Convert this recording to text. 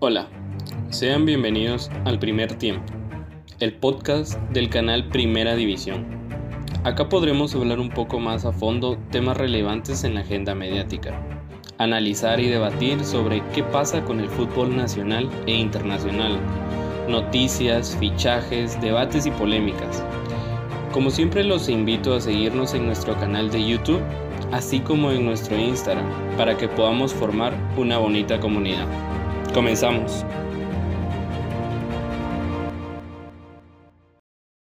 Hola, sean bienvenidos al primer tiempo, el podcast del canal Primera División. Acá podremos hablar un poco más a fondo temas relevantes en la agenda mediática, analizar y debatir sobre qué pasa con el fútbol nacional e internacional, noticias, fichajes, debates y polémicas. Como siempre los invito a seguirnos en nuestro canal de YouTube, así como en nuestro Instagram, para que podamos formar una bonita comunidad. Comenzamos.